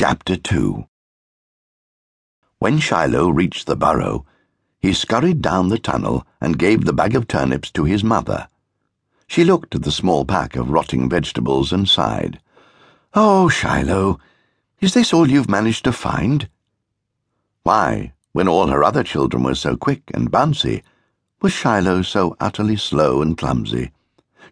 Chapter 2 When Shylo reached the burrow, he scurried down the tunnel and gave the bag of turnips to his mother. She looked at the small pack of rotting vegetables and sighed. Oh, Shylo, is this all you've managed to find? Why, when all her other children were so quick and bouncy, was Shylo so utterly slow and clumsy?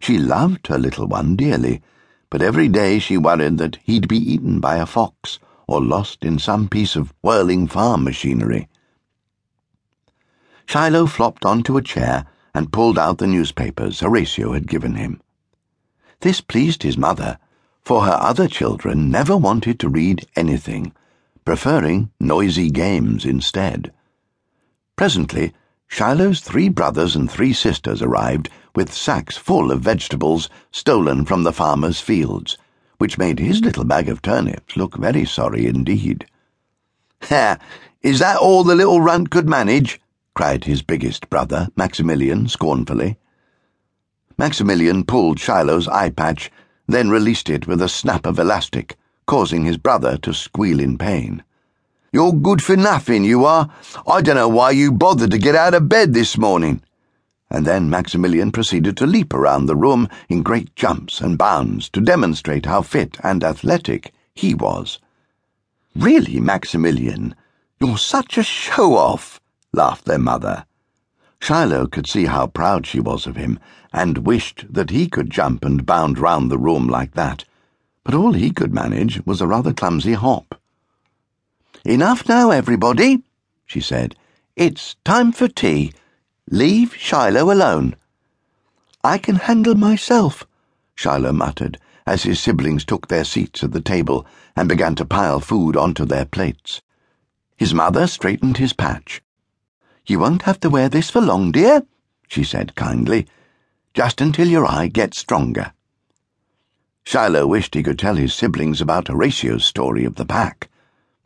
She loved her little one dearly but every day she worried that he'd be eaten by a fox or lost in some piece of whirling farm machinery. Shylo flopped onto a chair and pulled out the newspapers Horatio had given him. This pleased his mother, for her other children never wanted to read anything, preferring noisy games instead. Presently, Shylo's three brothers and three sisters arrived with sacks full of vegetables stolen from the farmer's fields, which made his little bag of turnips look very sorry indeed. Ha! Is that all the little runt could manage? cried his biggest brother, Maximilian, scornfully. Maximilian pulled Shylo's eye patch, then released it with a snap of elastic, causing his brother to squeal in pain. You're good for nothing, you are. I don't know why you bothered to get out of bed this morning. And then Maximilian proceeded to leap around the room in great jumps and bounds to demonstrate how fit and athletic he was. Really, Maximilian, you're such a show off, laughed their mother. Shylo could see how proud she was of him, and wished that he could jump and bound round the room like that, but all he could manage was a rather clumsy hop. Enough now, everybody, she said. It's time for tea. Leave Shylo alone. I can handle myself, Shylo muttered as his siblings took their seats at the table and began to pile food onto their plates. His mother straightened his patch. You won't have to wear this for long, dear, she said kindly, just until your eye gets stronger. Shylo wished he could tell his siblings about Horatio's story of the pack.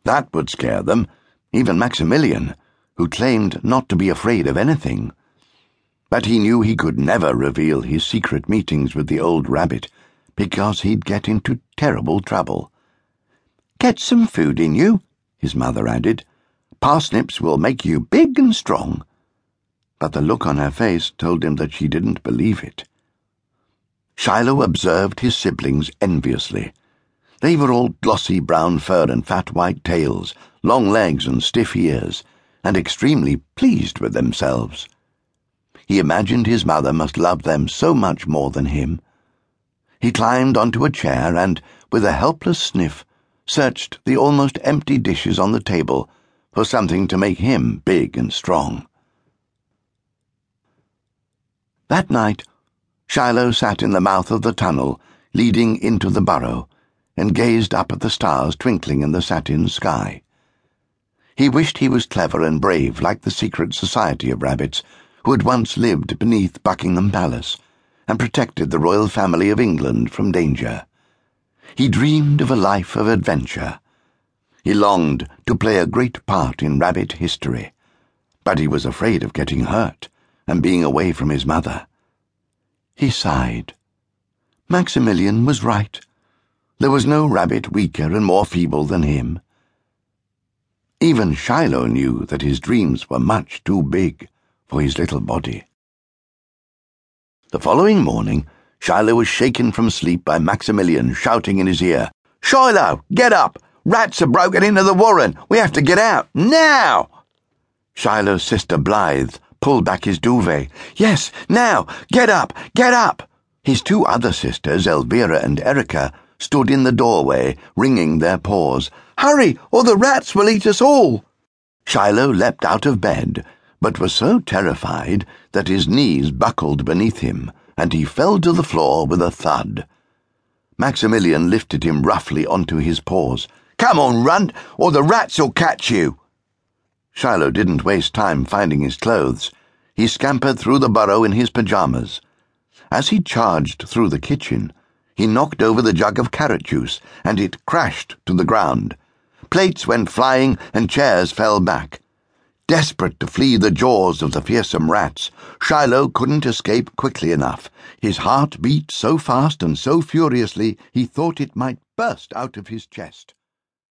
That would scare them, even Maximilian, who claimed not to be afraid of anything. But he knew he could never reveal his secret meetings with the old rabbit, because he'd get into terrible trouble. Get some food in you, his mother added. Parsnips will make you big and strong. But the look on her face told him that she didn't believe it. Shylo observed his siblings enviously. They were all glossy brown fur and fat white tails, long legs and stiff ears, and extremely pleased with themselves. He imagined his mother must love them so much more than him. He climbed onto a chair and, with a helpless sniff, searched the almost empty dishes on the table for something to make him big and strong. That night, Shylo sat in the mouth of the tunnel leading into the burrow and gazed up at the stars twinkling in the satin sky. He wished he was clever and brave like the secret society of rabbits who had once lived beneath Buckingham Palace and protected the royal family of England from danger. He dreamed of a life of adventure. He longed to play a great part in rabbit history, but he was afraid of getting hurt and being away from his mother. He sighed. Maximilian was right. There was no rabbit weaker and more feeble than him. Even Shylo knew that his dreams were much too big for his little body. The following morning, Shylo was shaken from sleep by Maximilian shouting in his ear, Shylo, get up! Rats have broken into the warren! We have to get out! Now! Shylo's sister Blythe pulled back his duvet. Yes, now! Get up! Get up! His two other sisters, Elvira and Erica, stood in the doorway, wringing their paws. Hurry, or the rats will eat us all! Shylo leapt out of bed, but was so terrified that his knees buckled beneath him, and he fell to the floor with a thud. Maximilian lifted him roughly onto his paws. Come on, Runt, or the rats'll catch you! Shylo didn't waste time finding his clothes. He scampered through the burrow in his pajamas. As he charged through the kitchen, he knocked over the jug of carrot juice, and it crashed to the ground. Plates went flying, and chairs fell back. Desperate to flee the jaws of the fearsome rats, Shylo couldn't escape quickly enough. His heart beat so fast and so furiously he thought it might burst out of his chest.